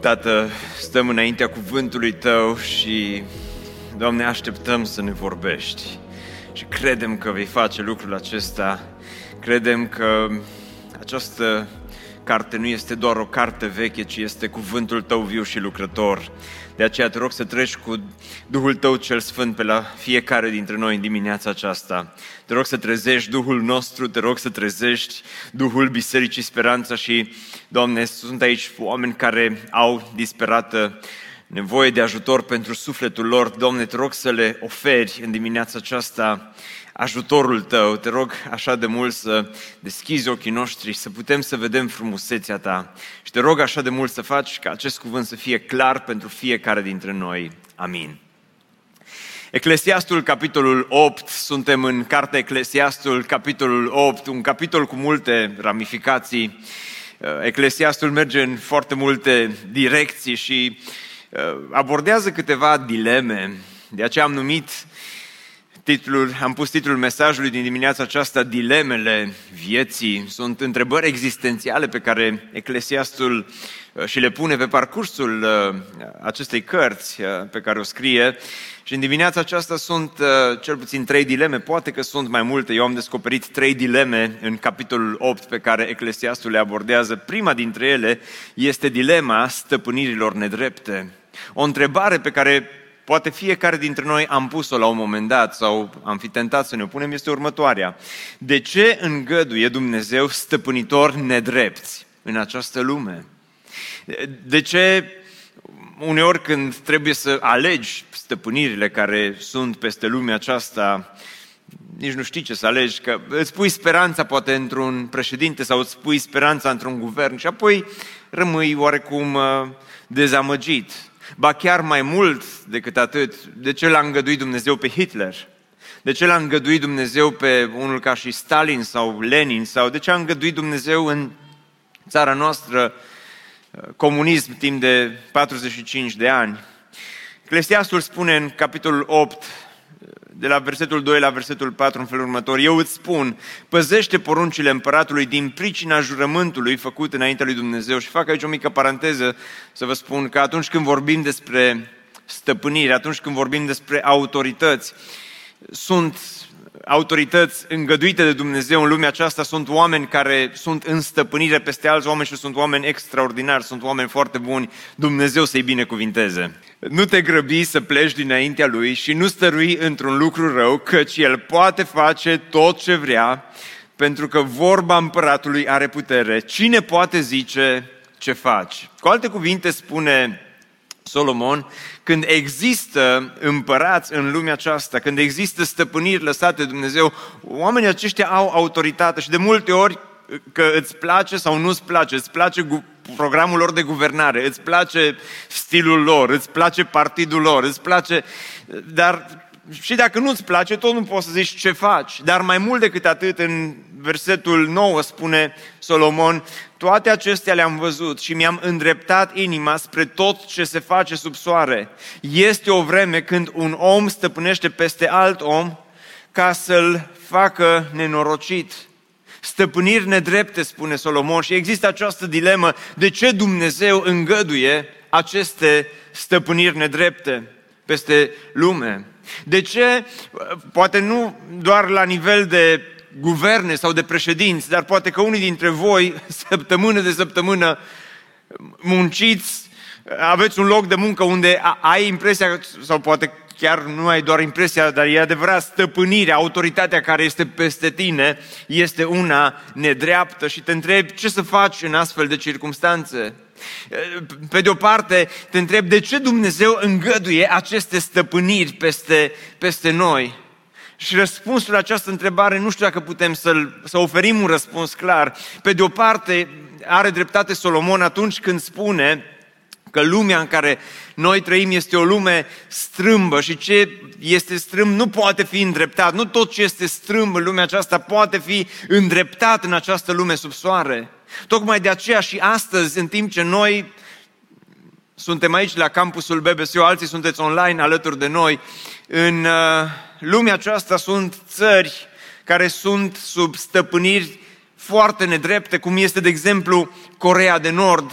Tată, stăm înaintea cuvântului Tău și, Doamne, așteptăm să ne vorbești. Și credem că vei face lucrul acesta. Credem că această carte nu este doar o carte veche, ci este cuvântul Tău viu și lucrător. De aceea te rog să treci cu Duhul Tău cel Sfânt pe la fiecare dintre noi în dimineața aceasta. Te rog să trezești Duhul nostru, te rog să trezești Duhul Bisericii Speranța și, Doamne, sunt aici oameni care au disperată nevoie de ajutor pentru sufletul lor. Doamne, te rog să le oferi în dimineața aceasta ajutorul Tău. Te rog așa de mult să deschizi ochii noștri și să putem să vedem frumusețea Ta. Și te rog așa de mult să faci ca acest cuvânt să fie clar pentru fiecare dintre noi. Amin. Eclesiastul, capitolul 8, suntem în cartea Eclesiastul, capitolul 8, un capitol cu multe ramificații. Eclesiastul merge în foarte multe direcții și uh, abordează câteva dileme. De aceea am numit titlul, am pus titlul mesajului din dimineața aceasta, Dilemele vieții. Sunt întrebări existențiale pe care Eclesiastul uh, și le pune pe parcursul uh, acestei cărți uh, pe care o scrie. Și în dimineața aceasta sunt cel puțin trei dileme, poate că sunt mai multe. Eu am descoperit trei dileme în capitolul 8 pe care Eclesiastul le abordează. Prima dintre ele este dilema stăpânirilor nedrepte. O întrebare pe care poate fiecare dintre noi am pus-o la un moment dat sau am fi tentat să ne punem, este următoarea. De ce îngăduie Dumnezeu stăpânitori nedrepți în această lume? De ce uneori când trebuie să alegi stăpânirile care sunt peste lumea aceasta, nici nu știi ce să alegi, că îți pui speranța poate într-un președinte sau îți pui speranța într-un guvern și apoi rămâi oarecum uh, dezamăgit Ba chiar mai mult decât atât, de ce l-a îngăduit Dumnezeu pe Hitler? De ce l-a îngăduit Dumnezeu pe unul ca și Stalin sau Lenin? Sau de ce a îngăduit Dumnezeu în țara noastră uh, comunism timp de 45 de ani? Eclesiastul spune în capitolul 8, de la versetul 2 la versetul 4 în felul următor. Eu îți spun, păzește poruncile împăratului din pricina jurământului făcut înaintea lui Dumnezeu. Și fac aici o mică paranteză să vă spun că atunci când vorbim despre stăpânire, atunci când vorbim despre autorități, sunt autorități îngăduite de Dumnezeu în lumea aceasta sunt oameni care sunt în stăpânire peste alți oameni și sunt oameni extraordinari, sunt oameni foarte buni. Dumnezeu să-i binecuvinteze. Nu te grăbi să pleci dinaintea Lui și nu stărui într-un lucru rău, căci El poate face tot ce vrea, pentru că vorba împăratului are putere. Cine poate zice ce faci? Cu alte cuvinte spune Solomon, când există împărați în lumea aceasta, când există stăpâniri lăsate de Dumnezeu, oamenii aceștia au autoritate și de multe ori că îți place sau nu îți place, îți place programul lor de guvernare, îți place stilul lor, îți place partidul lor, îți place, dar și dacă nu-ți place, tot nu poți să zici ce faci. Dar mai mult decât atât, în versetul 9 spune Solomon, toate acestea le-am văzut și mi-am îndreptat inima spre tot ce se face sub soare. Este o vreme când un om stăpânește peste alt om ca să-l facă nenorocit. Stăpâniri nedrepte, spune Solomon, și există această dilemă, de ce Dumnezeu îngăduie aceste stăpâniri nedrepte peste lume? De ce? Poate nu doar la nivel de guverne sau de președinți, dar poate că unii dintre voi, săptămână de săptămână, munciți, aveți un loc de muncă unde ai impresia, sau poate chiar nu ai doar impresia, dar e adevărat, stăpânirea, autoritatea care este peste tine este una nedreaptă și te întrebi ce să faci în astfel de circunstanțe. Pe de o parte, te întreb de ce Dumnezeu îngăduie aceste stăpâniri peste, peste noi. Și răspunsul la această întrebare, nu știu dacă putem să să oferim un răspuns clar. Pe de o parte, are dreptate Solomon atunci când spune Că lumea în care noi trăim este o lume strâmbă și ce este strâmb nu poate fi îndreptat. Nu tot ce este strâmb în lumea aceasta poate fi îndreptat în această lume sub soare. Tocmai de aceea și astăzi, în timp ce noi suntem aici la campusul BBSU, alții sunteți online alături de noi, în uh, lumea aceasta sunt țări care sunt sub stăpâniri foarte nedrepte, cum este, de exemplu, Corea de Nord,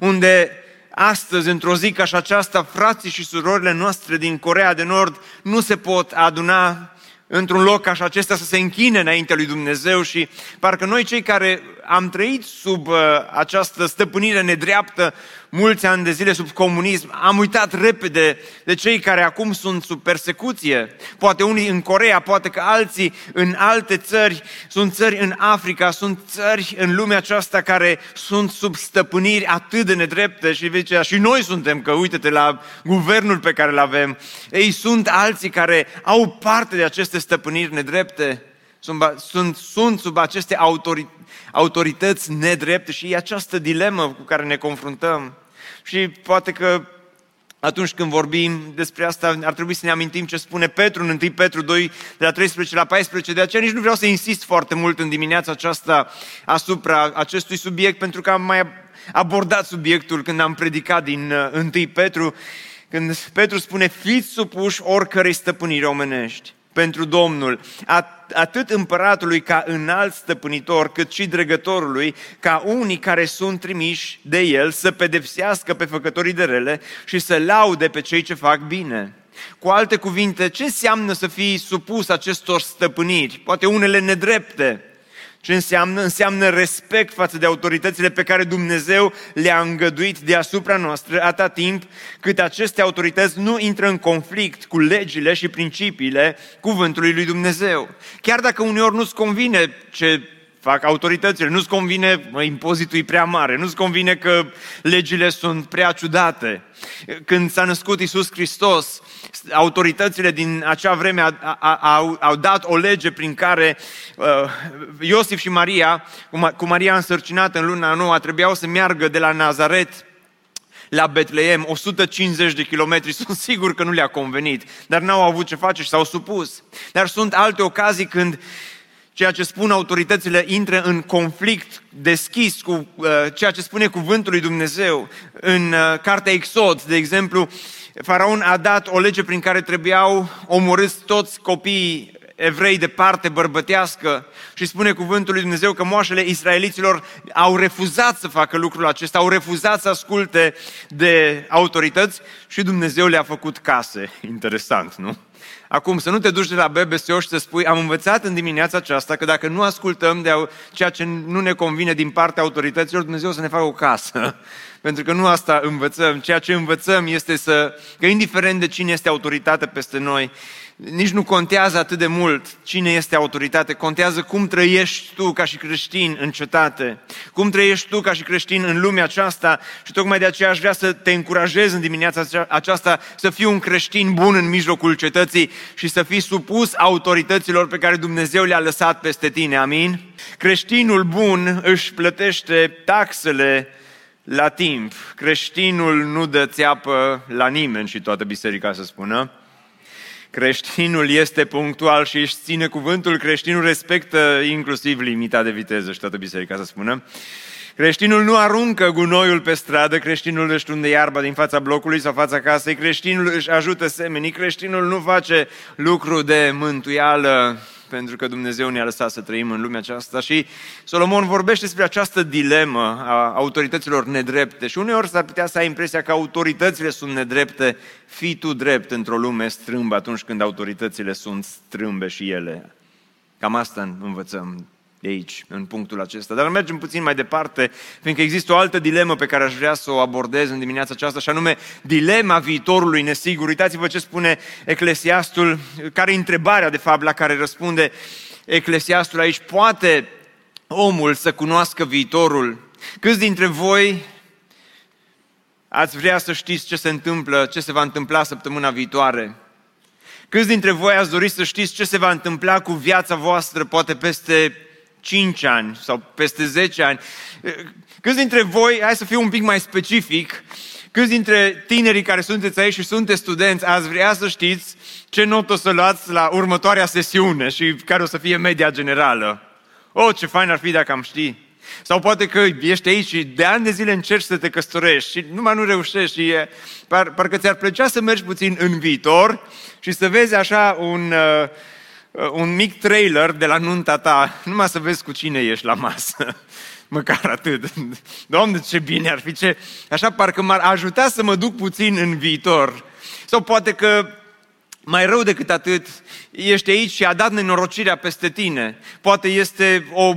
unde astăzi, într-o zi ca și aceasta, frații și surorile noastre din Corea de Nord nu se pot aduna într-un loc ca și acesta să se închine înaintea lui Dumnezeu și parcă noi cei care am trăit sub uh, această stăpânire nedreaptă mulți ani de zile sub comunism, am uitat repede de cei care acum sunt sub persecuție. Poate unii în Corea, poate că alții în alte țări, sunt țări în Africa, sunt țări în lumea aceasta care sunt sub stăpâniri atât de nedrepte și zicea, și noi suntem, că uite-te la guvernul pe care îl avem. Ei sunt alții care au parte de aceste stăpâniri nedrepte sunt, sunt, sunt sub aceste autori, autorități nedrepte și e această dilemă cu care ne confruntăm. Și poate că atunci când vorbim despre asta, ar trebui să ne amintim ce spune Petru în 1 Petru 2, de la 13 la 14. De aceea nici nu vreau să insist foarte mult în dimineața aceasta asupra acestui subiect, pentru că am mai abordat subiectul când am predicat din 1 uh, Petru, când Petru spune, fiți supuși oricărei stăpâniri omenești pentru Domnul, atât împăratului ca înalt stăpânitor, cât și dregătorului, ca unii care sunt trimiși de el să pedepsească pe făcătorii de rele și să laude pe cei ce fac bine. Cu alte cuvinte, ce înseamnă să fii supus acestor stăpâniri? Poate unele nedrepte, ce înseamnă? Înseamnă respect față de autoritățile pe care Dumnezeu le-a îngăduit deasupra noastră atâta timp cât aceste autorități nu intră în conflict cu legile și principiile cuvântului lui Dumnezeu. Chiar dacă uneori nu-ți convine ce fac autoritățile. Nu-ți convine, mă, impozitul e prea mare, nu-ți convine că legile sunt prea ciudate. Când s-a născut Isus Hristos, autoritățile din acea vreme au, au dat o lege prin care uh, Iosif și Maria, cu Maria însărcinată în luna nouă, trebuiau să meargă de la Nazaret la Betleem, 150 de kilometri, sunt sigur că nu le-a convenit, dar n-au avut ce face și s-au supus. Dar sunt alte ocazii când ceea ce spun autoritățile intră în conflict deschis cu uh, ceea ce spune cuvântul lui Dumnezeu. În uh, cartea Exod, de exemplu, Faraon a dat o lege prin care trebuiau omorâți toți copiii evrei de parte bărbătească și spune cuvântul lui Dumnezeu că moașele israeliților au refuzat să facă lucrul acesta, au refuzat să asculte de autorități și Dumnezeu le-a făcut case. Interesant, nu? Acum, să nu te duci de la BBSO și să spui, am învățat în dimineața aceasta că dacă nu ascultăm de ceea ce nu ne convine din partea autorităților, Dumnezeu să ne facă o casă. Pentru că nu asta învățăm. Ceea ce învățăm este să, că indiferent de cine este autoritate peste noi, nici nu contează atât de mult cine este autoritate, contează cum trăiești tu ca și creștin în cetate, cum trăiești tu ca și creștin în lumea aceasta și tocmai de aceea aș vrea să te încurajez în dimineața aceasta să fii un creștin bun în mijlocul cetății și să fii supus autorităților pe care Dumnezeu le-a lăsat peste tine, amin? Creștinul bun își plătește taxele la timp. Creștinul nu dă țeapă la nimeni și toată biserica să spună. Creștinul este punctual și își ține cuvântul, creștinul respectă inclusiv limita de viteză și toată biserica să spună. Creștinul nu aruncă gunoiul pe stradă, creștinul își tunde iarba din fața blocului sau fața casei, creștinul își ajută semenii, creștinul nu face lucru de mântuială pentru că Dumnezeu ne-a lăsat să trăim în lumea aceasta și Solomon vorbește despre această dilemă a autorităților nedrepte și uneori s-ar putea să ai impresia că autoritățile sunt nedrepte, fii tu drept într-o lume strâmbă atunci când autoritățile sunt strâmbe și ele. Cam asta învățăm de aici, în punctul acesta. Dar mergem puțin mai departe, fiindcă există o altă dilemă pe care aș vrea să o abordez în dimineața aceasta, și anume dilema viitorului nesigur. Uitați-vă ce spune Eclesiastul, care e întrebarea, de fapt, la care răspunde Eclesiastul aici. Poate omul să cunoască viitorul? Câți dintre voi ați vrea să știți ce se întâmplă, ce se va întâmpla săptămâna viitoare? Câți dintre voi ați dori să știți ce se va întâmpla cu viața voastră, poate peste 5 ani sau peste 10 ani. Câți dintre voi, hai să fiu un pic mai specific, Câți dintre tinerii care sunteți aici și sunteți studenți, ați vrea să știți ce notă o să luați la următoarea sesiune și care o să fie media generală? Oh, ce fain ar fi dacă am ști! Sau poate că ești aici și de ani de zile încerci să te căsătorești și numai nu reușești și e, par, parcă ți-ar plăcea să mergi puțin în viitor și să vezi așa un, uh, un mic trailer de la nunta ta, numai să vezi cu cine ești la masă. Măcar atât. Doamne, ce bine ar fi, ce... Așa parcă m-ar ajuta să mă duc puțin în viitor. Sau poate că mai rău decât atât, ești aici și a dat nenorocirea peste tine. Poate este o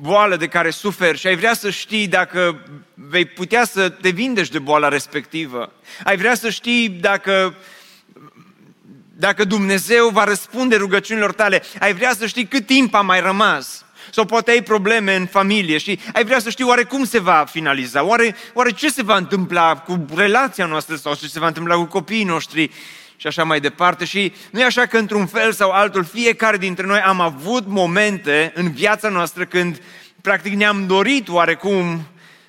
boală de care suferi și ai vrea să știi dacă vei putea să te vindești de boala respectivă. Ai vrea să știi dacă dacă Dumnezeu va răspunde rugăciunilor tale, ai vrea să știi cât timp a mai rămas. Sau poate ai probleme în familie și ai vrea să știi oare cum se va finaliza, oare, oare ce se va întâmpla cu relația noastră sau ce se va întâmpla cu copiii noștri și așa mai departe. Și nu e așa că într-un fel sau altul, fiecare dintre noi am avut momente în viața noastră când practic ne-am dorit oarecum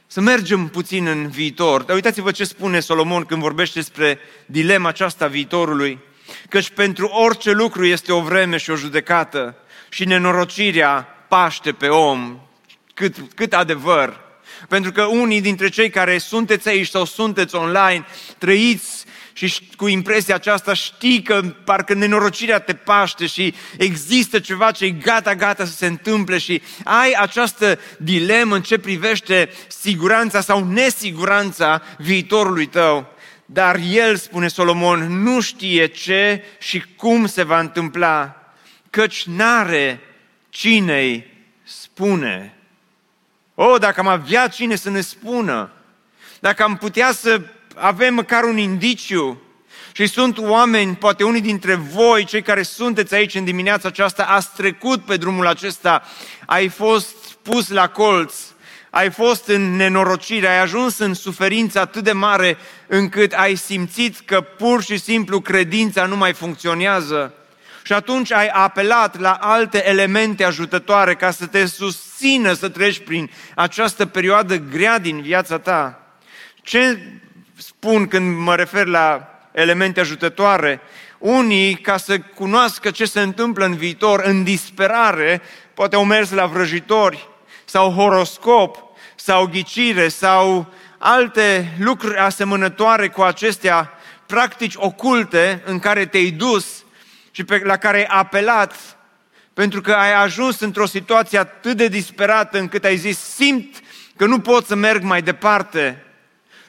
să mergem puțin în viitor. Dar uitați-vă ce spune Solomon când vorbește despre dilema aceasta viitorului. Căci pentru orice lucru este o vreme și o judecată și nenorocirea paște pe om. Cât, cât adevăr! Pentru că unii dintre cei care sunteți aici sau sunteți online, trăiți și cu impresia aceasta știi că parcă nenorocirea te paște și există ceva ce e gata, gata să se întâmple și ai această dilemă în ce privește siguranța sau nesiguranța viitorului tău. Dar el, spune Solomon, nu știe ce și cum se va întâmpla, căci n-are cine spune. O, dacă am avea cine să ne spună, dacă am putea să avem măcar un indiciu, și sunt oameni, poate unii dintre voi, cei care sunteți aici în dimineața aceasta, ați trecut pe drumul acesta, ai fost pus la colț, ai fost în nenorocire, ai ajuns în suferință atât de mare încât ai simțit că pur și simplu credința nu mai funcționează. Și atunci ai apelat la alte elemente ajutătoare ca să te susțină să treci prin această perioadă grea din viața ta. Ce spun când mă refer la elemente ajutătoare? Unii, ca să cunoască ce se întâmplă în viitor, în disperare, poate au mers la vrăjitori sau horoscop sau ghicire sau alte lucruri asemănătoare cu acestea, practici oculte în care te-ai dus și pe, la care ai apelat pentru că ai ajuns într-o situație atât de disperată încât ai zis, simt că nu pot să merg mai departe.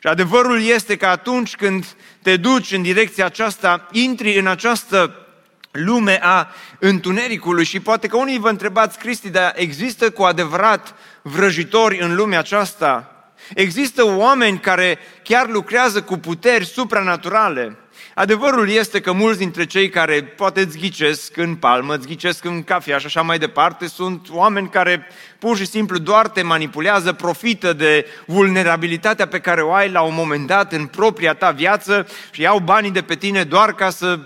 Și adevărul este că atunci când te duci în direcția aceasta, intri în această lume a întunericului și poate că unii vă întrebați, Cristi, dar există cu adevărat vrăjitori în lumea aceasta? Există oameni care chiar lucrează cu puteri supranaturale. Adevărul este că mulți dintre cei care poate îți ghicesc în palmă, îți ghicesc în cafea și așa mai departe, sunt oameni care pur și simplu doar te manipulează, profită de vulnerabilitatea pe care o ai la un moment dat în propria ta viață și iau banii de pe tine doar ca să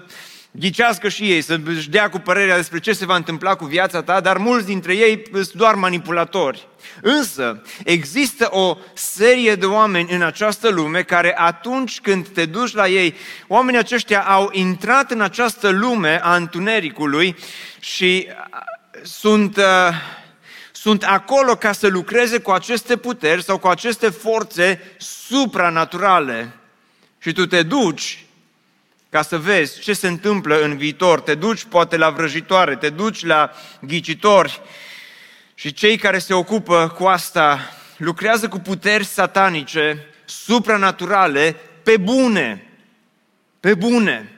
ghicească și ei, să își dea cu părerea despre ce se va întâmpla cu viața ta, dar mulți dintre ei sunt doar manipulatori. Însă, există o serie de oameni în această lume care atunci când te duci la ei, oamenii aceștia au intrat în această lume a întunericului și uh, sunt, uh, sunt acolo ca să lucreze cu aceste puteri sau cu aceste forțe supranaturale. Și tu te duci ca să vezi ce se întâmplă în viitor. Te duci poate la vrăjitoare, te duci la ghicitori și cei care se ocupă cu asta lucrează cu puteri satanice, supranaturale, pe bune. Pe bune.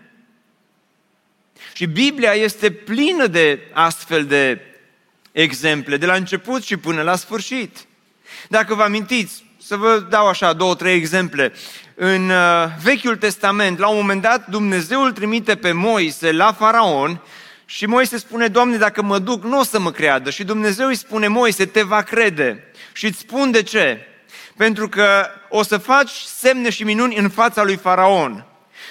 Și Biblia este plină de astfel de exemple, de la început și până la sfârșit. Dacă vă amintiți, să vă dau așa două, trei exemple. În uh, Vechiul Testament, la un moment dat, Dumnezeu îl trimite pe Moise la faraon și Moise spune, Doamne, dacă mă duc, nu o să mă creadă. Și Dumnezeu îi spune, Moise, te va crede. Și îți spun de ce. Pentru că o să faci semne și minuni în fața lui faraon.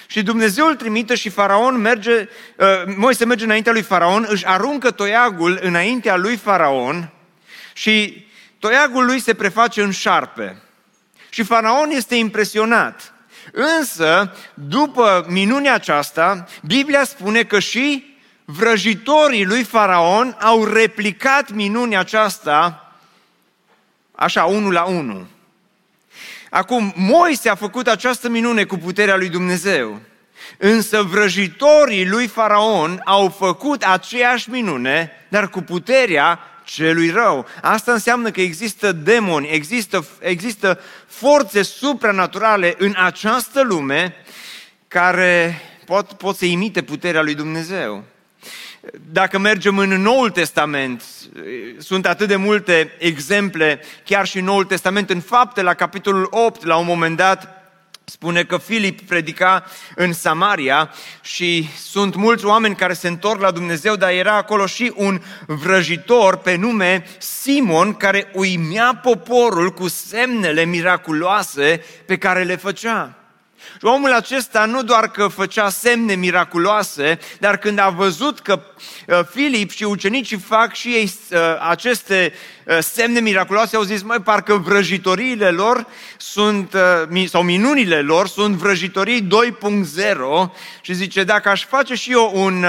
Și Dumnezeu îl trimite și faraon merge, uh, Moise merge înaintea lui faraon, își aruncă toiagul înaintea lui faraon și toiagul lui se preface în șarpe. Și faraon este impresionat. Însă, după minunea aceasta, Biblia spune că și vrăjitorii lui Faraon au replicat minunea aceasta așa, unul la unul. Acum, Moise a făcut această minune cu puterea lui Dumnezeu. Însă vrăjitorii lui Faraon au făcut aceeași minune, dar cu puterea celui rău. Asta înseamnă că există demoni, există, există forțe supranaturale în această lume care pot, pot să imite puterea lui Dumnezeu. Dacă mergem în Noul Testament, sunt atât de multe exemple, chiar și în Noul Testament, în fapte, la capitolul 8, la un moment dat, spune că Filip predica în Samaria și sunt mulți oameni care se întorc la Dumnezeu, dar era acolo și un vrăjitor pe nume Simon care uimea poporul cu semnele miraculoase pe care le făcea. Și omul acesta nu doar că făcea semne miraculoase, dar când a văzut că uh, Filip și ucenicii fac și ei uh, aceste uh, semne miraculoase, au zis, mai parcă vrăjitoriile lor sunt, sau minunile lor sunt vrăjitorii 2.0 și zice, dacă aș face și eu un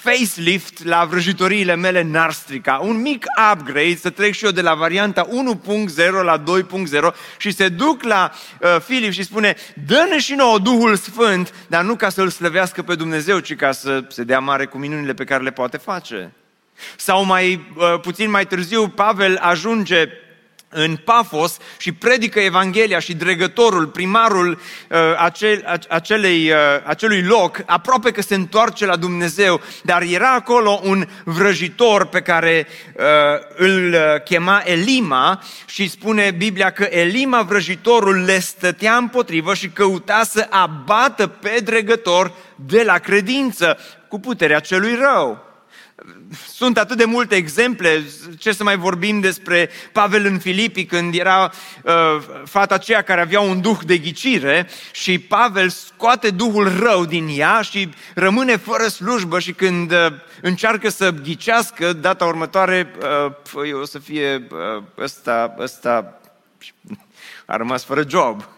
facelift la vrăjitoriile mele n-ar strica. Un mic upgrade, să trec și eu de la varianta 1.0 la 2.0 și se duc la uh, Filip și spune, dă-ne și nouă Duhul Sfânt, dar nu ca să-L slăvească pe Dumnezeu, ci ca să se dea mare cu minunile pe care le poate face. Sau mai uh, puțin mai târziu, Pavel ajunge în Pafos și predică Evanghelia și dregătorul, primarul uh, acel, acelei, uh, acelui loc, aproape că se întoarce la Dumnezeu, dar era acolo un vrăjitor pe care uh, îl chema Elima și spune Biblia că Elima, vrăjitorul, le stătea împotrivă și căuta să abată pe dregător de la credință cu puterea celui rău. Sunt atât de multe exemple, ce să mai vorbim despre Pavel în Filipi când era uh, fata aceea care avea un duh de ghicire și Pavel scoate duhul rău din ea și rămâne fără slujbă și când uh, încearcă să ghicească, data următoare uh, păi, o să fie uh, ăsta, ăsta a rămas fără job.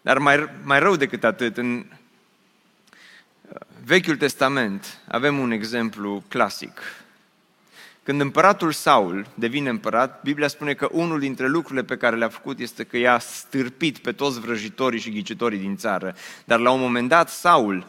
Dar mai, mai rău decât atât, în Vechiul Testament avem un exemplu clasic. Când împăratul Saul devine împărat, Biblia spune că unul dintre lucrurile pe care le-a făcut este că i-a stârpit pe toți vrăjitorii și ghicitorii din țară. Dar la un moment dat, Saul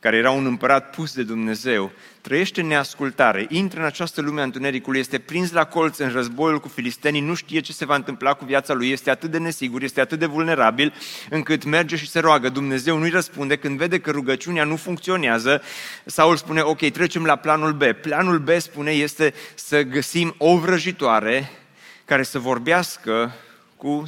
care era un împărat pus de Dumnezeu, trăiește în neascultare, intră în această lume a întunericului, este prins la colț în războiul cu filistenii, nu știe ce se va întâmpla cu viața lui, este atât de nesigur, este atât de vulnerabil, încât merge și se roagă. Dumnezeu nu-i răspunde, când vede că rugăciunea nu funcționează, Saul spune, ok, trecem la planul B. Planul B, spune, este să găsim o vrăjitoare care să vorbească cu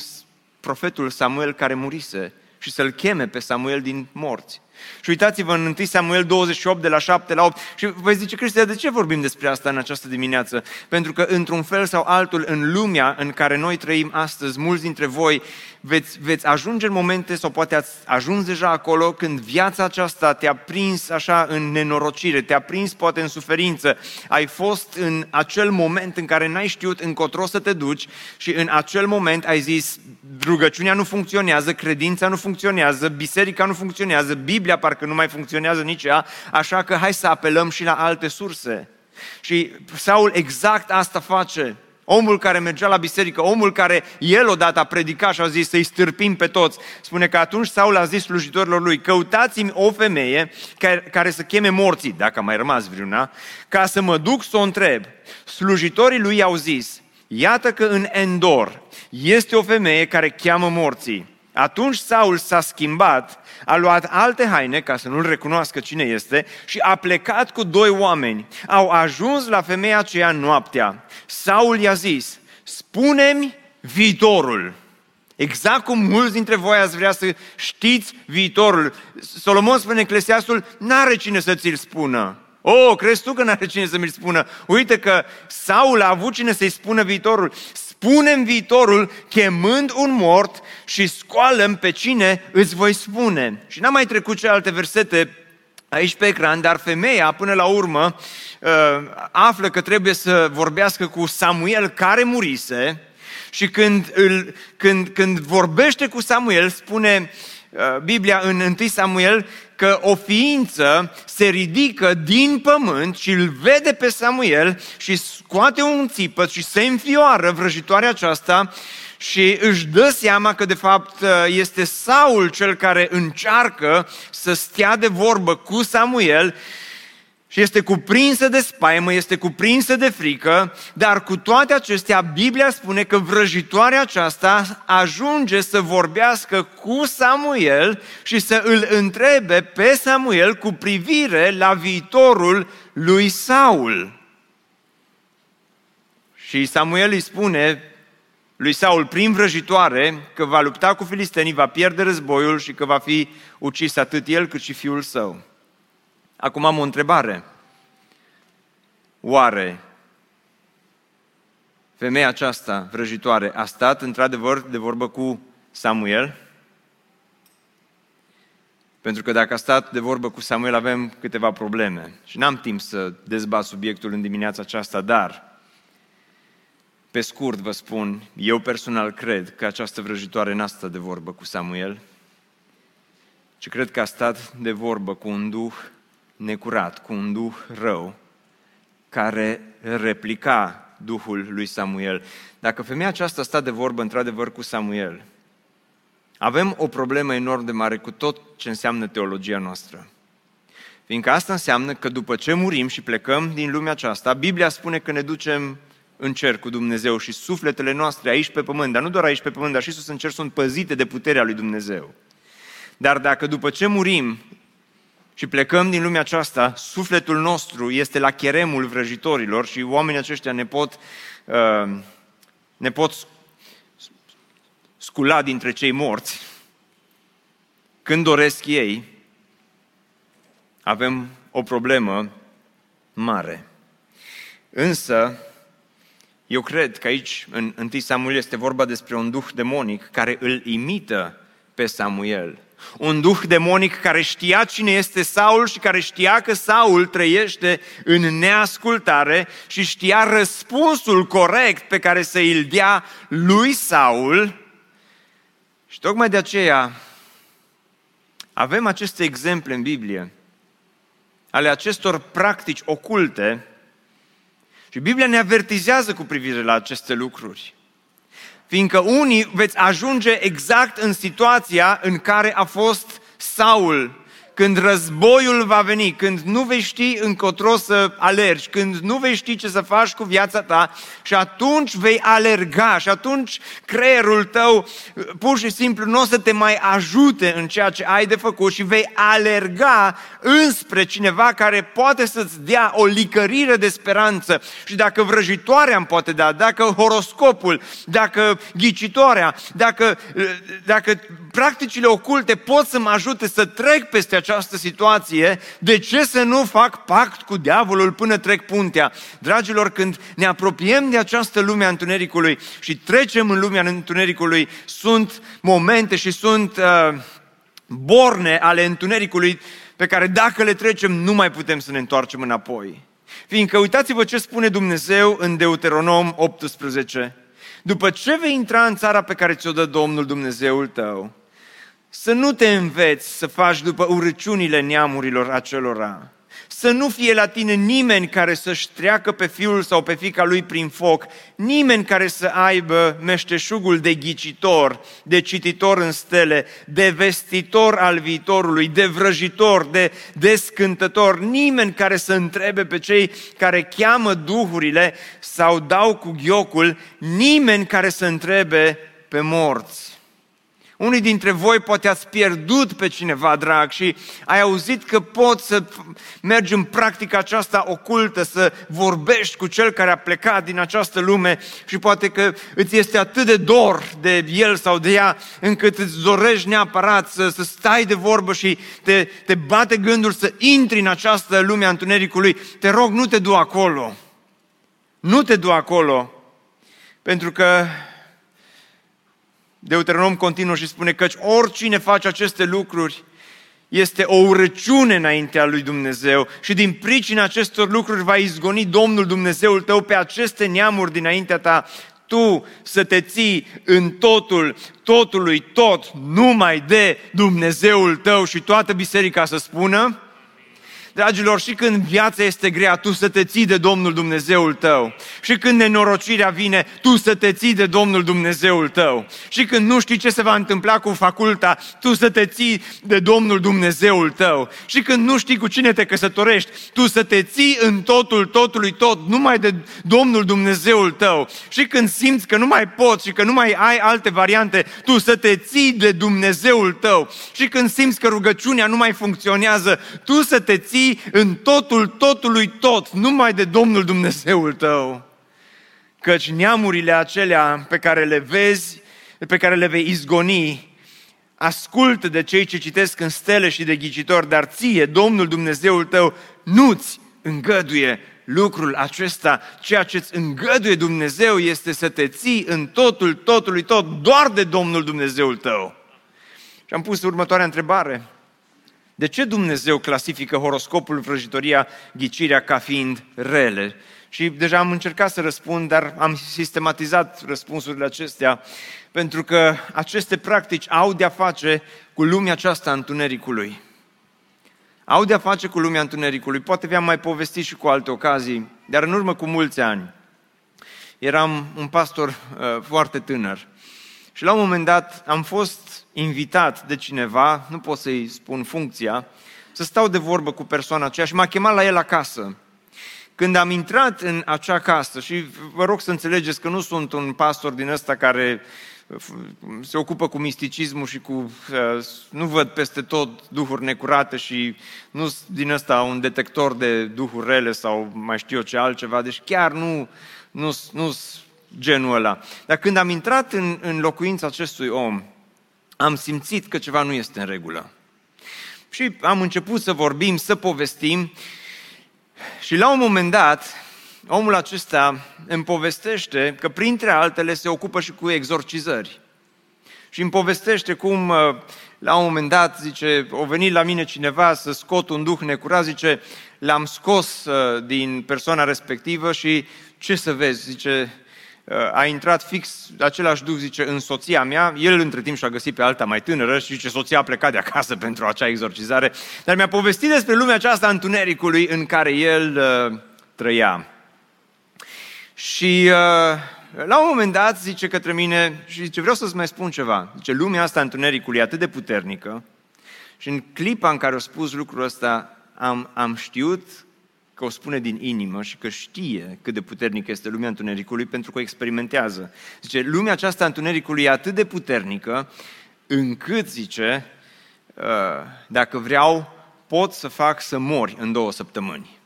profetul Samuel care murise și să-l cheme pe Samuel din morți. Și uitați-vă în 1 Samuel 28, de la 7 la 8. Și vă zice, Cristian, de ce vorbim despre asta în această dimineață? Pentru că, într-un fel sau altul, în lumea în care noi trăim astăzi, mulți dintre voi veți, veți ajunge în momente, sau poate ați ajuns deja acolo, când viața aceasta te-a prins așa în nenorocire, te-a prins poate în suferință. Ai fost în acel moment în care n-ai știut încotro să te duci și în acel moment ai zis, rugăciunea nu funcționează, credința nu funcționează, biserica nu funcționează, Biblia parcă nu mai funcționează nici ea, așa că hai să apelăm și la alte surse. Și Saul exact asta face. Omul care mergea la biserică, omul care el odată a predicat și a zis să-i stârpim pe toți, spune că atunci Saul a zis slujitorilor lui, căutați-mi o femeie care, care să cheme morții, dacă a mai rămas vreuna, ca să mă duc să o întreb. Slujitorii lui au zis, iată că în Endor este o femeie care cheamă morții. Atunci Saul s-a schimbat, a luat alte haine ca să nu-l recunoască cine este și a plecat cu doi oameni. Au ajuns la femeia aceea noaptea. Saul i-a zis, spune-mi viitorul. Exact cum mulți dintre voi ați vrea să știți viitorul. Solomon spune Eclesiastul, n-are cine să ți-l spună. Oh, crezi tu că n-are cine să mi-l spună? Uite că Saul a avut cine să-i spună viitorul spunem viitorul chemând un mort și scoalăm pe cine îți voi spune. Și n-am mai trecut celelalte versete aici pe ecran, dar femeia până la urmă uh, află că trebuie să vorbească cu Samuel care murise Și când, îl, când, când vorbește cu Samuel, spune uh, Biblia în 1 Samuel că o ființă se ridică din pământ și îl vede pe Samuel și scoate un țipăt și se înfioară vrăjitoarea aceasta și își dă seama că de fapt este Saul cel care încearcă să stea de vorbă cu Samuel și este cuprinsă de spaimă, este cuprinsă de frică, dar cu toate acestea, Biblia spune că vrăjitoarea aceasta ajunge să vorbească cu Samuel și să îl întrebe pe Samuel cu privire la viitorul lui Saul. Și Samuel îi spune lui Saul prin vrăjitoare că va lupta cu filistenii, va pierde războiul și că va fi ucis atât el cât și fiul său. Acum am o întrebare. Oare femeia aceasta vrăjitoare a stat într-adevăr de vorbă cu Samuel? Pentru că dacă a stat de vorbă cu Samuel avem câteva probleme. Și n-am timp să dezbat subiectul în dimineața aceasta, dar pe scurt vă spun, eu personal cred că această vrăjitoare n-a stat de vorbă cu Samuel, ci cred că a stat de vorbă cu un duh necurat, cu un duh rău, care replica duhul lui Samuel. Dacă femeia aceasta a stat de vorbă într-adevăr cu Samuel, avem o problemă enorm de mare cu tot ce înseamnă teologia noastră. Fiindcă asta înseamnă că după ce murim și plecăm din lumea aceasta, Biblia spune că ne ducem în cer cu Dumnezeu și sufletele noastre aici pe pământ, dar nu doar aici pe pământ, dar și sus în cer sunt păzite de puterea lui Dumnezeu. Dar dacă după ce murim și plecăm din lumea aceasta, sufletul nostru este la cheremul vrăjitorilor și oamenii aceștia ne pot, uh, ne pot scula dintre cei morți. Când doresc ei, avem o problemă mare. Însă, eu cred că aici, în 1 Samuel, este vorba despre un duh demonic care îl imită pe Samuel. Un duh demonic care știa cine este Saul și care știa că Saul trăiește în neascultare și știa răspunsul corect pe care să îl dea lui Saul. Și tocmai de aceea avem aceste exemple în Biblie ale acestor practici oculte și Biblia ne avertizează cu privire la aceste lucruri. Fiindcă unii veți ajunge exact în situația în care a fost Saul când războiul va veni, când nu vei ști încotro să alergi, când nu vei ști ce să faci cu viața ta și atunci vei alerga și atunci creierul tău pur și simplu nu o să te mai ajute în ceea ce ai de făcut și vei alerga înspre cineva care poate să-ți dea o licărire de speranță. Și dacă vrăjitoarea îmi poate da, dacă horoscopul, dacă ghicitoarea, dacă, dacă practicile oculte pot să mă ajute să trec peste această situație, de ce să nu fac pact cu diavolul până trec puntea? Dragilor, când ne apropiem de această lume a întunericului și trecem în lumea întunericului, sunt momente și sunt uh, borne ale întunericului pe care dacă le trecem nu mai putem să ne întoarcem înapoi. Fiindcă uitați-vă ce spune Dumnezeu în Deuteronom 18. După ce vei intra în țara pe care ți-o dă Domnul Dumnezeul tău, să nu te înveți să faci după urăciunile neamurilor acelora. Să nu fie la tine nimeni care să-și treacă pe fiul sau pe fica lui prin foc, nimeni care să aibă meșteșugul de ghicitor, de cititor în stele, de vestitor al viitorului, de vrăjitor, de descântător, nimeni care să întrebe pe cei care cheamă duhurile sau dau cu ghiocul, nimeni care să întrebe pe morți. Unii dintre voi poate ați pierdut pe cineva drag și ai auzit că poți să mergi în practica aceasta ocultă, să vorbești cu cel care a plecat din această lume și poate că îți este atât de dor de el sau de ea încât îți dorești neapărat să, să stai de vorbă și te, te bate gândul să intri în această lume a întunericului. Te rog, nu te du acolo. Nu te du acolo. Pentru că Deuteronom continuă și spune că oricine face aceste lucruri este o urăciune înaintea lui Dumnezeu și din pricina acestor lucruri va izgoni Domnul Dumnezeul tău pe aceste neamuri dinaintea ta. Tu să te ții în totul, totului tot, numai de Dumnezeul tău. Și toată biserica să spună, Dragilor, și când viața este grea, tu să te ții de Domnul Dumnezeul tău. Și când nenorocirea vine, tu să te ții de Domnul Dumnezeul tău. Și când nu știi ce se va întâmpla cu faculta, tu să te ții de Domnul Dumnezeul tău. Și când nu știi cu cine te căsătorești, tu să te ții în totul, totului tot, numai de Domnul Dumnezeul tău. Și când simți că nu mai poți și că nu mai ai alte variante, tu să te ții de Dumnezeul tău. Și când simți că rugăciunea nu mai funcționează, tu să te ții ții în totul totului tot, numai de Domnul Dumnezeul tău. Căci neamurile acelea pe care le vezi, pe care le vei izgoni, ascultă de cei ce citesc în stele și de ghicitori, dar ție, Domnul Dumnezeul tău, nu-ți îngăduie lucrul acesta. Ceea ce îți îngăduie Dumnezeu este să te ții în totul, totului tot, doar de Domnul Dumnezeul tău. Și am pus următoarea întrebare. De ce Dumnezeu clasifică horoscopul, vrăjitoria, ghicirea ca fiind rele? Și deja am încercat să răspund, dar am sistematizat răspunsurile acestea, pentru că aceste practici au de-a face cu lumea aceasta a întunericului. Au de-a face cu lumea întunericului. Poate vi-am mai povestit și cu alte ocazii, dar în urmă cu mulți ani eram un pastor uh, foarte tânăr. Și la un moment dat am fost invitat de cineva, nu pot să-i spun funcția, să stau de vorbă cu persoana aceea și m-a chemat la el acasă. Când am intrat în acea casă, și vă rog să înțelegeți că nu sunt un pastor din ăsta care se ocupă cu misticismul și cu... Uh, nu văd peste tot duhuri necurate și nu din ăsta un detector de duhuri rele sau mai știu eu ce altceva, deci chiar nu, nu, nu genul ăla. Dar când am intrat în, în locuința acestui om, am simțit că ceva nu este în regulă. Și am început să vorbim, să povestim și la un moment dat, omul acesta îmi povestește că printre altele se ocupă și cu exorcizări. Și îmi povestește cum uh, la un moment dat, zice, o venit la mine cineva să scot un duh necurat, zice, l-am scos uh, din persoana respectivă și ce să vezi, zice, a intrat fix același duh, zice, în soția mea. El între timp și-a găsit pe alta mai tânără și zice, soția a plecat de acasă pentru acea exorcizare. Dar mi-a povestit despre lumea aceasta a întunericului în care el uh, trăia. Și uh, la un moment dat zice către mine și zice, vreau să-ți mai spun ceva. Zice, lumea asta a întunericului e atât de puternică și în clipa în care a spus lucrul ăsta, am, am știut că o spune din inimă și că știe cât de puternică este lumea întunericului pentru că o experimentează. Zice, lumea aceasta întunericului e atât de puternică încât, zice, uh, dacă vreau, pot să fac să mori în două săptămâni.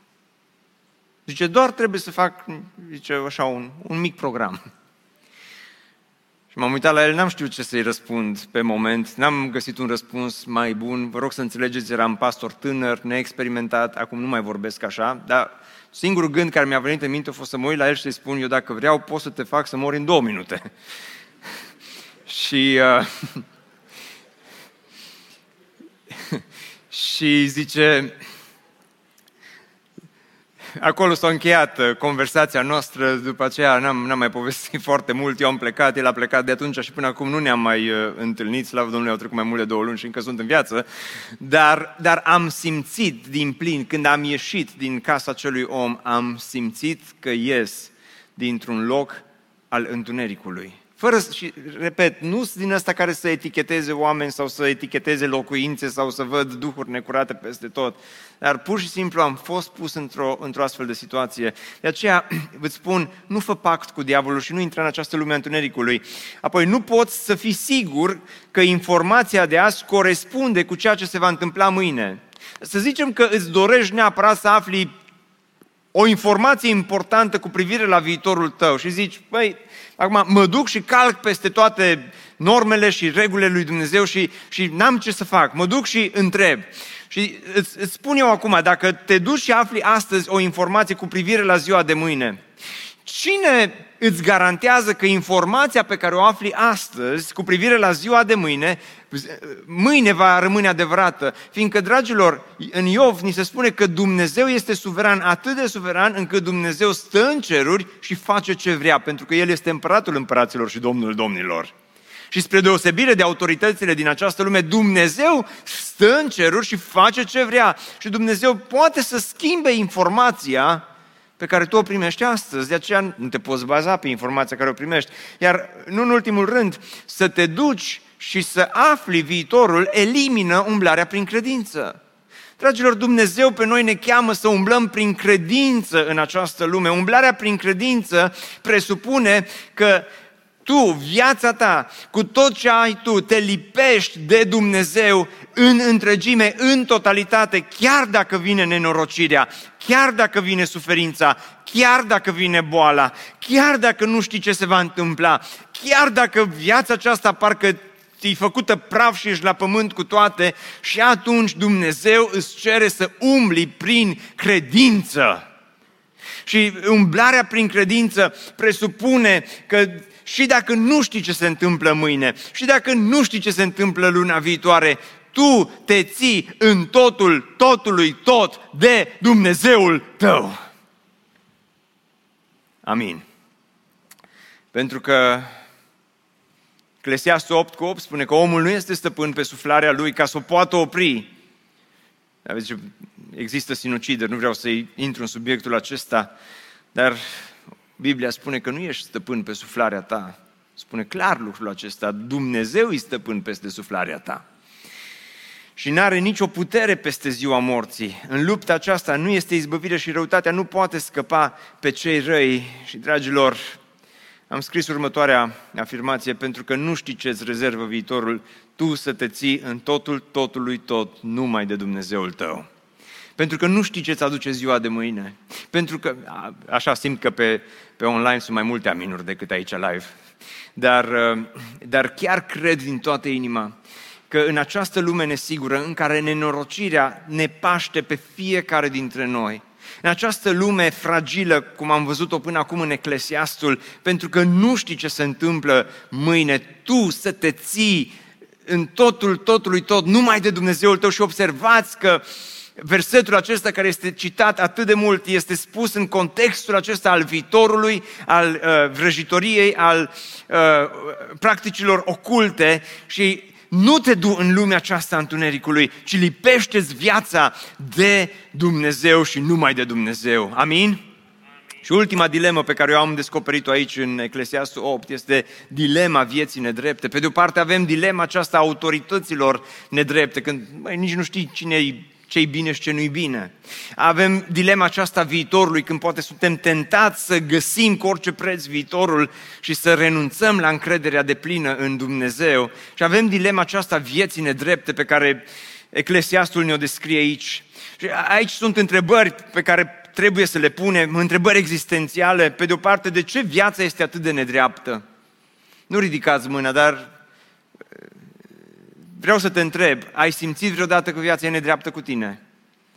Zice, doar trebuie să fac, zice, așa, un, un mic program. Și m-am uitat la el, n-am știut ce să-i răspund pe moment, n-am găsit un răspuns mai bun. Vă rog să înțelegeți, eram pastor tânăr, neexperimentat, acum nu mai vorbesc așa, dar singurul gând care mi-a venit în minte a fost să mă uit la el și să-i spun, eu dacă vreau pot să te fac să mori în două minute. și... Uh, și zice, acolo s-a încheiat uh, conversația noastră, după aceea n-am, n-am mai povestit foarte mult, eu am plecat, el a plecat de atunci și până acum nu ne-am mai uh, întâlnit, slavă Domnului, au trecut mai mult de două luni și încă sunt în viață, dar, dar am simțit din plin, când am ieșit din casa acelui om, am simțit că ies dintr-un loc al întunericului. Fără, și repet, nu sunt din asta care să eticheteze oameni sau să eticheteze locuințe sau să văd duhuri necurate peste tot, dar pur și simplu am fost pus într-o, într-o astfel de situație. De aceea vă spun, nu fă pact cu diavolul și nu intra în această lume a întunericului. Apoi nu poți să fii sigur că informația de azi corespunde cu ceea ce se va întâmpla mâine. Să zicem că îți dorești neapărat să afli o informație importantă cu privire la viitorul tău și zici, băi, acum mă duc și calc peste toate normele și regulile lui Dumnezeu și, și n-am ce să fac, mă duc și întreb. Și îți, îți spun eu acum, dacă te duci și afli astăzi o informație cu privire la ziua de mâine, cine îți garantează că informația pe care o afli astăzi cu privire la ziua de mâine, mâine va rămâne adevărată? Fiindcă, dragilor, în Iov ni se spune că Dumnezeu este suveran, atât de suveran încât Dumnezeu stă în ceruri și face ce vrea, pentru că El este împăratul împăraților și domnul domnilor. Și spre deosebire de autoritățile din această lume, Dumnezeu stă în ceruri și face ce vrea. Și Dumnezeu poate să schimbe informația pe care tu o primești astăzi. De aceea nu te poți baza pe informația care o primești. Iar, nu în ultimul rând, să te duci și să afli viitorul elimină umblarea prin credință. Dragilor, Dumnezeu pe noi ne cheamă să umblăm prin credință în această lume. Umblarea prin credință presupune că tu, viața ta, cu tot ce ai tu, te lipești de Dumnezeu în întregime, în totalitate, chiar dacă vine nenorocirea, chiar dacă vine suferința, chiar dacă vine boala, chiar dacă nu știi ce se va întâmpla, chiar dacă viața aceasta parcă ți făcută praf și ești la pământ cu toate și atunci Dumnezeu îți cere să umbli prin credință. Și umblarea prin credință presupune că și dacă nu știi ce se întâmplă mâine, și dacă nu știi ce se întâmplă luna viitoare, tu te ții în totul, totului tot de Dumnezeul tău. Amin. Pentru că Eclesiastul 8 cu 8 spune că omul nu este stăpân pe suflarea lui ca să o poată opri. Aveți, există sinucideri, nu vreau să intru în subiectul acesta, dar Biblia spune că nu ești stăpân pe suflarea ta. Spune clar lucrul acesta. Dumnezeu e stăpân peste suflarea ta. Și nu are nicio putere peste ziua morții. În lupta aceasta nu este izbăvire și răutatea nu poate scăpa pe cei răi. Și, dragilor, am scris următoarea afirmație, pentru că nu știi ce îți rezervă viitorul, tu să te ții în totul, totului tot, numai de Dumnezeul tău. Pentru că nu știi ce-ți aduce ziua de mâine. Pentru că, așa simt că pe, pe online sunt mai multe aminuri decât aici live. Dar, dar chiar cred din toată inima că în această lume nesigură, în care nenorocirea ne paște pe fiecare dintre noi, în această lume fragilă, cum am văzut-o până acum în Eclesiastul, pentru că nu știi ce se întâmplă mâine, tu să te ții în totul, totului tot, numai de Dumnezeul tău și observați că uh, versetul acesta care este citat atât de mult este spus în contextul acesta al viitorului, al uh, vrăjitoriei, al uh, practicilor oculte și nu te du în lumea aceasta a întunericului, ci lipește-ți viața de Dumnezeu și numai de Dumnezeu. Amin? Și ultima dilemă pe care eu am descoperit-o aici în Eclesiastul 8 este dilema vieții nedrepte. Pe de o parte avem dilema aceasta a autorităților nedrepte, când băi, nici nu știi cine e ce bine și ce nu-i bine. Avem dilema aceasta viitorului, când poate suntem tentați să găsim cu orice preț viitorul și să renunțăm la încrederea de plină în Dumnezeu. Și avem dilema aceasta vieții nedrepte pe care Eclesiastul ne-o descrie aici. Și aici sunt întrebări pe care trebuie să le punem, întrebări existențiale. Pe de o parte, de ce viața este atât de nedreaptă? Nu ridicați mâna, dar vreau să te întreb, ai simțit vreodată că viața e nedreaptă cu tine?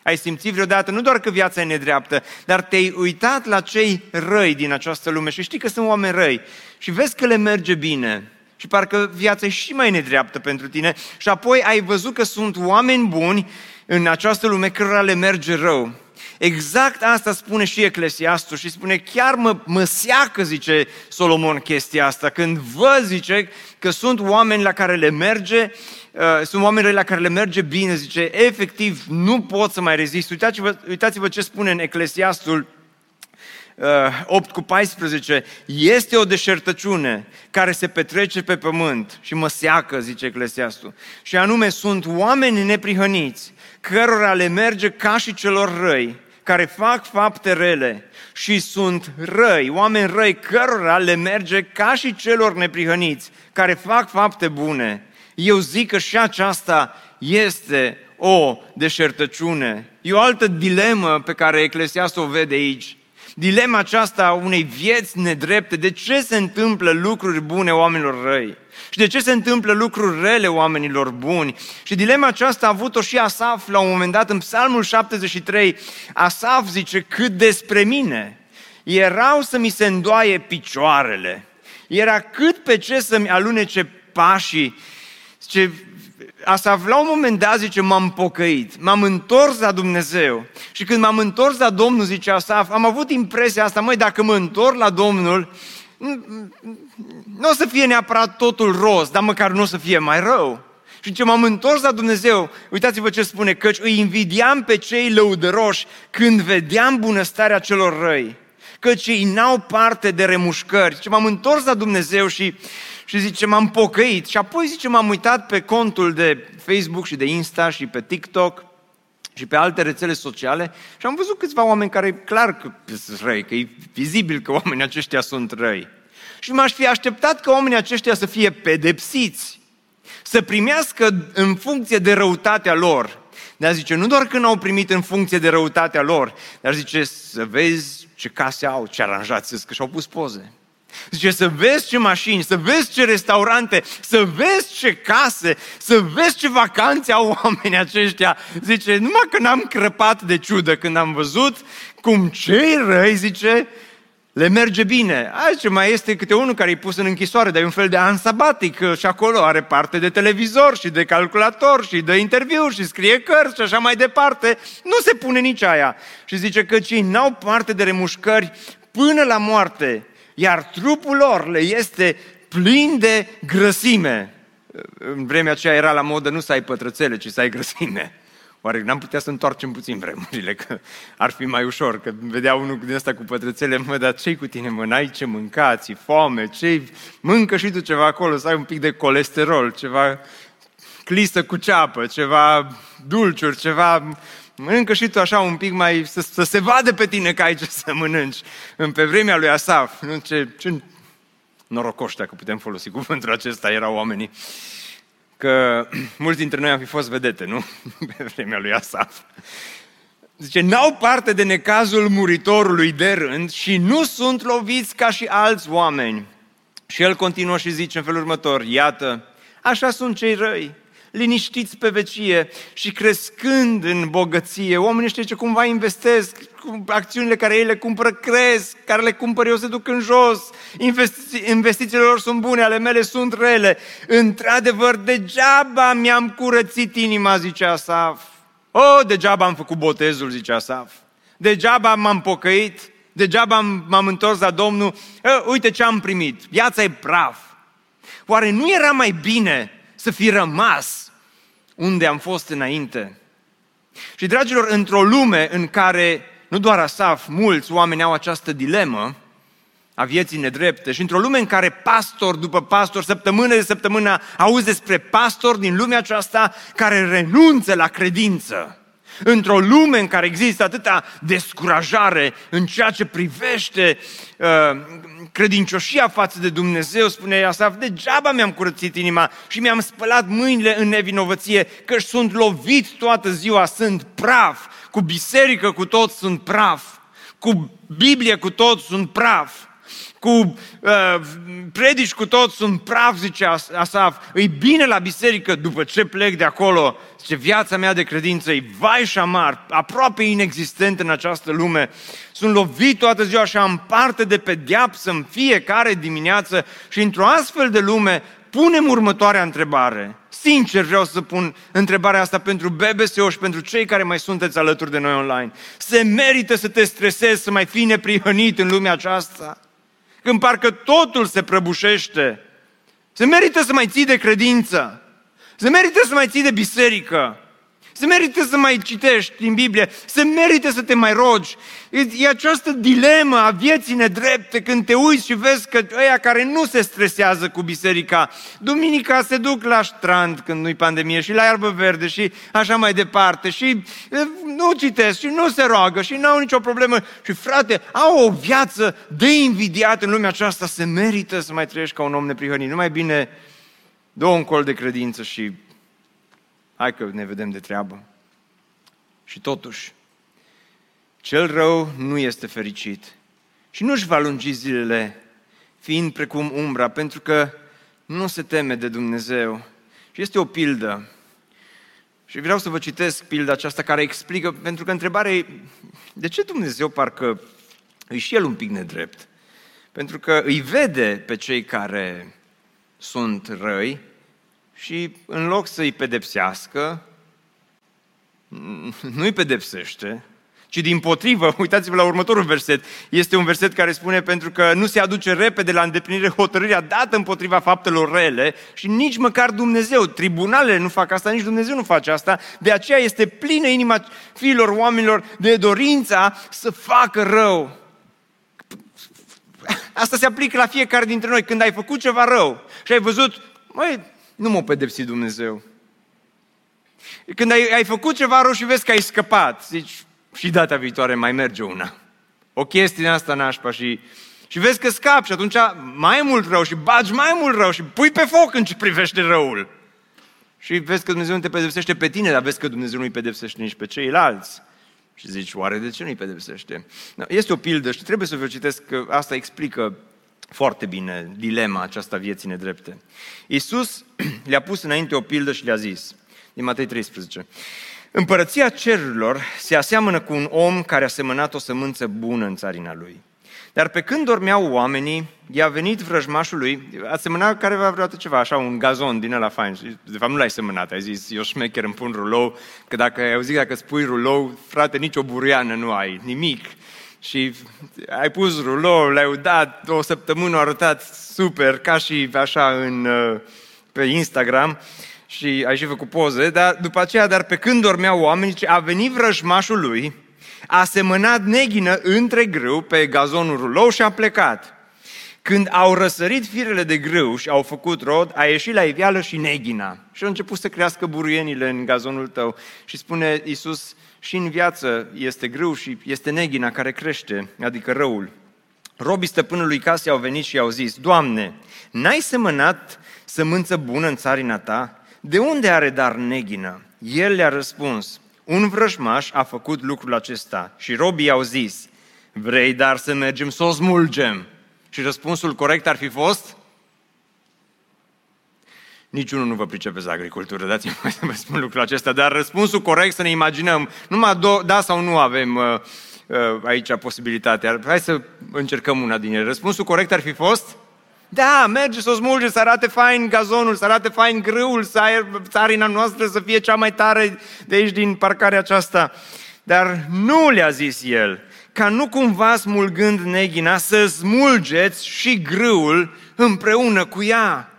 Ai simțit vreodată nu doar că viața e nedreaptă, dar te-ai uitat la cei răi din această lume și știi că sunt oameni răi și vezi că le merge bine și parcă viața e și mai nedreaptă pentru tine și apoi ai văzut că sunt oameni buni în această lume cărora le merge rău. Exact asta spune și Eclesiastul și spune chiar mă, mă seacă, zice Solomon, chestia asta, când văd, zice, că sunt oameni la care le merge, uh, sunt oameni la care le merge bine, zice, efectiv nu pot să mai rezist. Uitați-vă, uitați-vă ce spune în Eclesiastul 8 uh, cu 14, este o deșertăciune care se petrece pe pământ și mă seacă, zice Eclesiastul. Și anume, sunt oameni neprihăniți, cărora le merge ca și celor răi, care fac fapte rele și sunt răi, oameni răi, cărora le merge ca și celor neprihăniți, care fac fapte bune. Eu zic că și aceasta este o deșertăciune. E o altă dilemă pe care Eclesiastul o vede aici. Dilema aceasta a unei vieți nedrepte. De ce se întâmplă lucruri bune oamenilor răi? Și de ce se întâmplă lucruri rele oamenilor buni? Și dilema aceasta a avut-o și Asaf la un moment dat în Psalmul 73. Asaf zice, cât despre mine. erau să mi se îndoaie picioarele. Era cât pe ce să-mi alunece pașii. Zice, Asaf, la un moment dat, zice, m-am pocăit, m-am întors la Dumnezeu. Și când m-am întors la Domnul, zice Asaf, am avut impresia asta, măi, dacă mă întorc la Domnul, nu o să fie neapărat totul roz, dar măcar nu o să fie mai rău. Și ce m-am întors la Dumnezeu, uitați-vă ce spune, căci îi invidiam pe cei lăudăroși când vedeam bunăstarea celor răi, căci ei n-au parte de remușcări. Ce m-am întors la Dumnezeu și, și zice, m-am pocăit. Și apoi zice, m-am uitat pe contul de Facebook și de Insta și pe TikTok și pe alte rețele sociale și am văzut câțiva oameni care clar că sunt răi, că e vizibil că oamenii aceștia sunt răi. Și m-aș fi așteptat că oamenii aceștia să fie pedepsiți, să primească în funcție de răutatea lor. Dar zice, nu doar că n-au primit în funcție de răutatea lor, dar zice, să vezi ce case au, ce aranjați, că și-au pus poze. Zice, să vezi ce mașini, să vezi ce restaurante, să vezi ce case, să vezi ce vacanțe au oamenii aceștia. Zice, numai că n-am crăpat de ciudă când am văzut cum cei răi, zice, le merge bine. Aici mai este câte unul care e pus în închisoare, dar e un fel de an sabatic și acolo are parte de televizor și de calculator și de interviu și scrie cărți și așa mai departe. Nu se pune nici aia. Și zice că cei n-au parte de remușcări până la moarte iar trupul lor le este plin de grăsime. În vremea aceea era la modă nu să ai pătrățele, ci să ai grăsime. Oare n-am putea să întoarcem puțin vremurile, că ar fi mai ușor, că vedea unul din ăsta cu pătrățele, mă, dar ce cu tine, mă, n-ai ce mânca, ți foame, ce mâncă și tu ceva acolo, să ai un pic de colesterol, ceva clisă cu ceapă, ceva dulciuri, ceva Mănâncă și tu așa un pic mai, să, să se vadă pe tine că ai ce să mănânci. Pe vremea lui Asaf, nu? Ce, ce norocoși, dacă putem folosi cuvântul acesta, erau oamenii. Că mulți dintre noi am fi fost vedete, nu? Pe vremea lui Asaf. Zice, n-au parte de necazul muritorului de rând și nu sunt loviți ca și alți oameni. Și el continuă și zice în felul următor, iată, așa sunt cei răi liniștiți pe vecie și crescând în bogăție. Oamenii ăștia ce cumva investesc, acțiunile care ei le cumpără cresc, care le cumpăr eu se duc în jos, Investi- investițiile lor sunt bune, ale mele sunt rele. Într-adevăr, degeaba mi-am curățit inima, zice Asaf. O, oh, degeaba am făcut botezul, zice Asaf. Degeaba m-am pocăit, degeaba m-am întors la Domnul. E, uite ce am primit, viața e praf. Oare nu era mai bine să fi rămas unde am fost înainte. Și, dragilor, într-o lume în care nu doar Asaf, mulți oameni au această dilemă a vieții nedrepte și într-o lume în care pastor după pastor, săptămână de săptămână, auzi despre pastor din lumea aceasta care renunță la credință, într-o lume în care există atâta descurajare în ceea ce privește uh, credincioșia față de Dumnezeu, spune Asaf, degeaba mi-am curățit inima și mi-am spălat mâinile în nevinovăție, că sunt lovit toată ziua, sunt praf, cu biserică cu tot sunt praf, cu Biblie cu tot sunt praf cu uh, predici cu tot sunt praf, zice Asaf, îi bine la biserică după ce plec de acolo, zice, viața mea de credință e vai și amar, aproape inexistent în această lume. Sunt lovit toată ziua și am parte de pedeapsă în fiecare dimineață și într-o astfel de lume punem următoarea întrebare. Sincer vreau să pun întrebarea asta pentru BBSO și pentru cei care mai sunteți alături de noi online. Se merită să te stresezi, să mai fii neprihănit în lumea aceasta? Când parcă totul se prăbușește. Se merită să mai ții de credință. Se merită să mai ții de biserică. Se merită să mai citești din Biblie, se merită să te mai rogi. E această dilemă a vieții nedrepte când te uiți și vezi că ăia care nu se stresează cu biserica, duminica se duc la strand când nu-i pandemie și la iarbă verde și așa mai departe și nu citesc și nu se roagă și n-au nicio problemă. Și frate, au o viață de invidiat în lumea aceasta, se merită să mai trăiești ca un om neprihănit. Nu mai bine dă un col de credință și hai că ne vedem de treabă. Și totuși, cel rău nu este fericit și nu-și va lungi zilele fiind precum umbra, pentru că nu se teme de Dumnezeu. Și este o pildă. Și vreau să vă citesc pilda aceasta care explică, pentru că întrebarea e, de ce Dumnezeu parcă e și el un pic nedrept. Pentru că îi vede pe cei care sunt răi și în loc să-i pedepsească, nu-i pedepsește, ci din potrivă, uitați-vă la următorul verset, este un verset care spune pentru că nu se aduce repede la îndeplinire hotărârea dată împotriva faptelor rele și nici măcar Dumnezeu, tribunalele nu fac asta, nici Dumnezeu nu face asta, de aceea este plină inima fiilor oamenilor de dorința să facă rău. Asta se aplică la fiecare dintre noi. Când ai făcut ceva rău și ai văzut, măi, nu m-a pedepsit Dumnezeu. Când ai, ai făcut ceva rău și vezi că ai scăpat, zici, și data viitoare mai merge una. O chestie asta nașpa și, și vezi că scapi și atunci mai mult rău și bagi mai mult rău și pui pe foc în ce privește răul. Și vezi că Dumnezeu nu te pedepsește pe tine, dar vezi că Dumnezeu nu îi pedepsește nici pe ceilalți. Și zici, oare de ce nu îi pedepsește? Este o pildă și trebuie să vă citesc că asta explică foarte bine dilema aceasta vieții nedrepte. Iisus le-a pus înainte o pildă și le-a zis, din Matei 13, Împărăția cerurilor se aseamănă cu un om care a semănat o sămânță bună în țarina lui. Dar pe când dormeau oamenii, i-a venit vrăjmașul lui, a semănat careva vreodată ceva, așa, un gazon din ăla fain. De fapt, nu l-ai semănat, ai zis, eu șmecher îmi pun rulou, că dacă ai auzit dacă spui rulou, frate, nici o buruiană nu ai, nimic. Și ai pus rulou, l-ai dat, o săptămână a arătat super, ca și așa în, uh, pe Instagram și ai și făcut poze, dar după aceea, dar pe când dormeau oamenii, a venit vrăjmașul lui, a semănat neghină între grâu pe gazonul rulou și a plecat. Când au răsărit firele de grâu și au făcut rod, a ieșit la iveală și neghina. Și au început să crească buruienile în gazonul tău. Și spune Iisus, și în viață este grâu și este neghina care crește, adică răul. Robii stăpânului casei au venit și au zis, Doamne, n-ai semănat sămânță bună în țarina ta? de unde are dar neghină? El le-a răspuns, un vrăjmaș a făcut lucrul acesta și robii au zis, vrei dar să mergem să o smulgem? Și răspunsul corect ar fi fost, Niciunul nu vă pricepeți la agricultură, dați-mi mai să vă spun lucrul acesta, dar răspunsul corect să ne imaginăm, numai do- da sau nu avem uh, uh, aici posibilitatea. Hai să încercăm una din ele. Răspunsul corect ar fi fost? Da, merge să o smulge, să arate fain gazonul, să arate fain grâul, să ai țarina noastră să fie cea mai tare de aici din parcarea aceasta. Dar nu le-a zis el, ca nu cumva smulgând neghina să smulgeți și grâul împreună cu ea.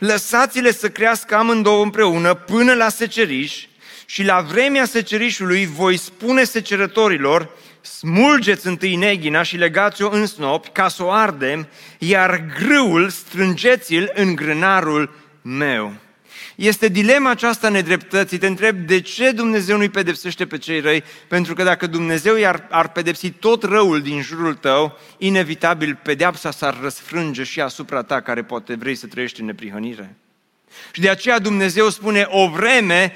Lăsați-le să crească amândouă împreună până la seceriș și la vremea secerișului voi spune secerătorilor, smulgeți întâi neghina și legați-o în snopi ca să o ardem, iar grâul strângeți-l în grânarul meu. Este dilema aceasta nedreptății. Te întreb de ce Dumnezeu nu-i pedepsește pe cei răi? Pentru că dacă Dumnezeu i-ar ar pedepsi tot răul din jurul tău, inevitabil pedeapsa s-ar răsfrânge și asupra ta care poate vrei să trăiești în neprihănire. Și de aceea Dumnezeu spune o vreme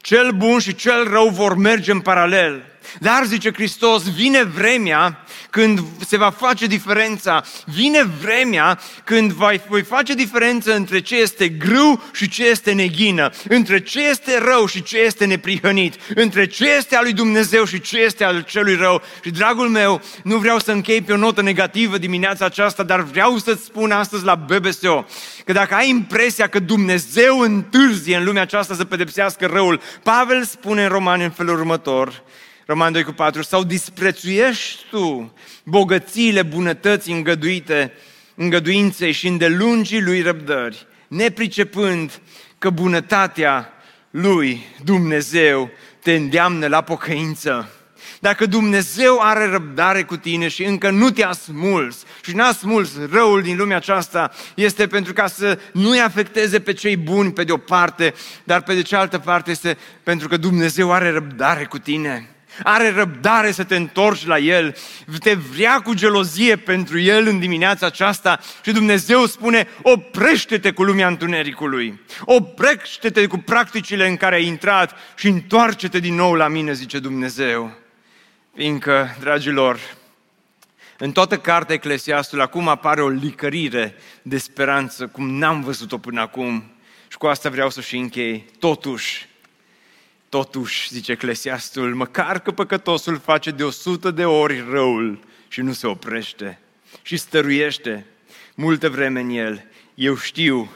cel bun și cel rău vor merge în paralel. Dar, zice Hristos, vine vremea când se va face diferența. Vine vremea când voi face diferență între ce este grâu și ce este neghină, între ce este rău și ce este neprihănit, între ce este al lui Dumnezeu și ce este al celui rău. Și, dragul meu, nu vreau să închei pe o notă negativă dimineața aceasta, dar vreau să-ți spun astăzi la BBSO că dacă ai impresia că Dumnezeu întârzie în lumea aceasta să pedepsească răul, Pavel spune în Romani în felul următor, Roman 2 cu 4, sau disprețuiești tu bogățiile bunătății îngăduite, îngăduinței și îndelungii lui răbdări, nepricepând că bunătatea lui Dumnezeu te îndeamnă la pocăință. Dacă Dumnezeu are răbdare cu tine și încă nu te-a smuls și n-a smuls răul din lumea aceasta, este pentru ca să nu-i afecteze pe cei buni pe de o parte, dar pe de cealaltă parte este pentru că Dumnezeu are răbdare cu tine are răbdare să te întorci la El, te vrea cu gelozie pentru El în dimineața aceasta și Dumnezeu spune, oprește-te cu lumea întunericului, oprește-te cu practicile în care ai intrat și întoarce-te din nou la mine, zice Dumnezeu. Fiindcă, dragilor, în toată cartea Eclesiastul acum apare o licărire de speranță, cum n-am văzut-o până acum. Și cu asta vreau să și închei. Totuși, Totuși, zice Eclesiastul, măcar că păcătosul face de o sută de ori răul și nu se oprește și stăruiește multă vreme în el, eu știu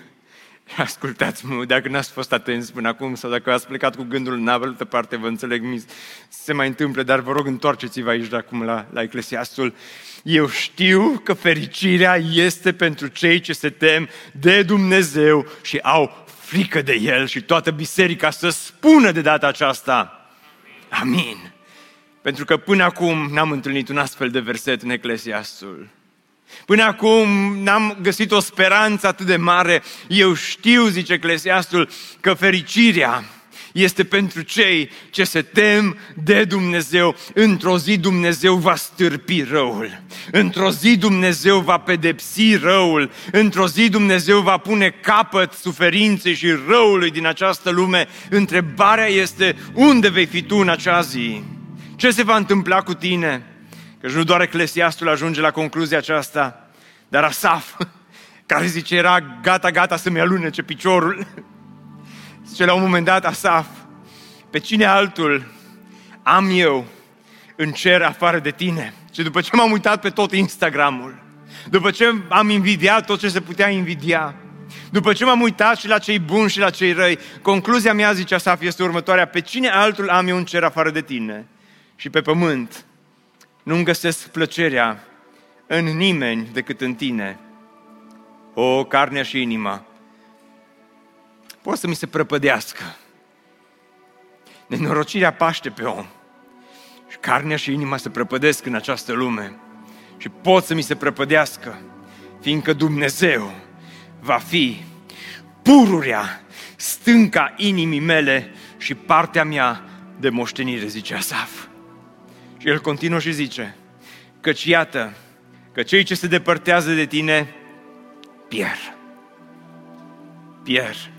Ascultați-mă, dacă n-ați fost atenți până acum sau dacă ați plecat cu gândul în altă parte, vă înțeleg, mi se mai întâmplă, dar vă rog, întoarceți-vă aici de acum la, la Eclesiastul. Eu știu că fericirea este pentru cei ce se tem de Dumnezeu și au frică de El și toată biserica să spună de data aceasta. Amin. Pentru că până acum n-am întâlnit un astfel de verset în Eclesiastul. Până acum n-am găsit o speranță atât de mare. Eu știu, zice Eclesiastul, că fericirea este pentru cei ce se tem de Dumnezeu. Într-o zi Dumnezeu va stârpi răul. Într-o zi Dumnezeu va pedepsi răul. Într-o zi Dumnezeu va pune capăt suferinței și răului din această lume. Întrebarea este, unde vei fi tu în acea zi? Ce se va întâmpla cu tine? Căci nu doar Eclesiastul ajunge la concluzia aceasta, dar Asaf, care zice era gata, gata să-mi alunece piciorul, zice la un moment dat Asaf, pe cine altul am eu în cer afară de tine? Și după ce m-am uitat pe tot Instagramul, după ce am invidiat tot ce se putea invidia, după ce m-am uitat și la cei buni și la cei răi, concluzia mea, zice Asaf, este următoarea. Pe cine altul am eu în cer afară de tine? Și pe pământ nu-mi găsesc plăcerea în nimeni decât în tine. O, carnea și inima. Poate să mi se prăpădească. Nenorocirea paște pe om. Și carnea și inima se prăpădesc în această lume. Și pot să mi se prăpădească, fiindcă Dumnezeu va fi pururea, stânca inimii mele și partea mea de moștenire, zice Asaf. Și el continuă și zice, căci iată că cei ce se depărtează de tine pierd. Pierd.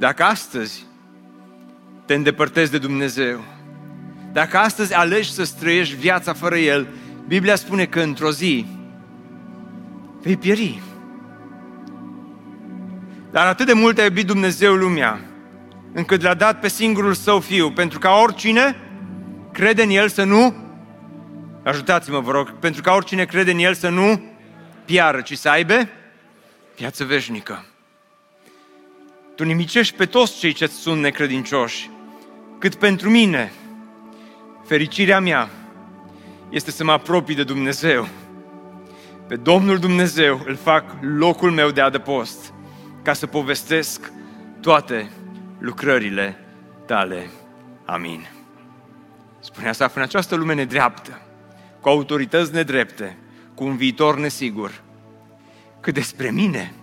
Și dacă astăzi te îndepărtezi de Dumnezeu, dacă astăzi alegi să străiești viața fără El, Biblia spune că într-o zi vei pieri. Dar atât de mult a iubit Dumnezeu lumea, încât l-a dat pe singurul său fiu, pentru ca oricine crede în El să nu, ajutați-mă vă rog, pentru ca oricine crede în El să nu piară, ci să aibă viață veșnică. Tu nimicești pe toți cei ce sunt necredincioși, cât pentru mine, fericirea mea este să mă apropii de Dumnezeu. Pe Domnul Dumnezeu îl fac locul meu de adăpost, ca să povestesc toate lucrările tale. Amin. Spunea Asaf, în această lume nedreaptă, cu autorități nedrepte, cu un viitor nesigur, că despre mine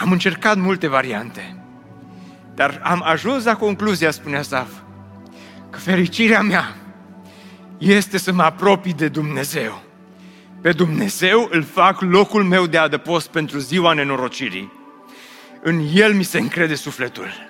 am încercat multe variante, dar am ajuns la concluzia, spunea Asaf, că fericirea mea este să mă apropii de Dumnezeu. Pe Dumnezeu îl fac locul meu de adăpost pentru ziua nenorocirii. În El mi se încrede sufletul.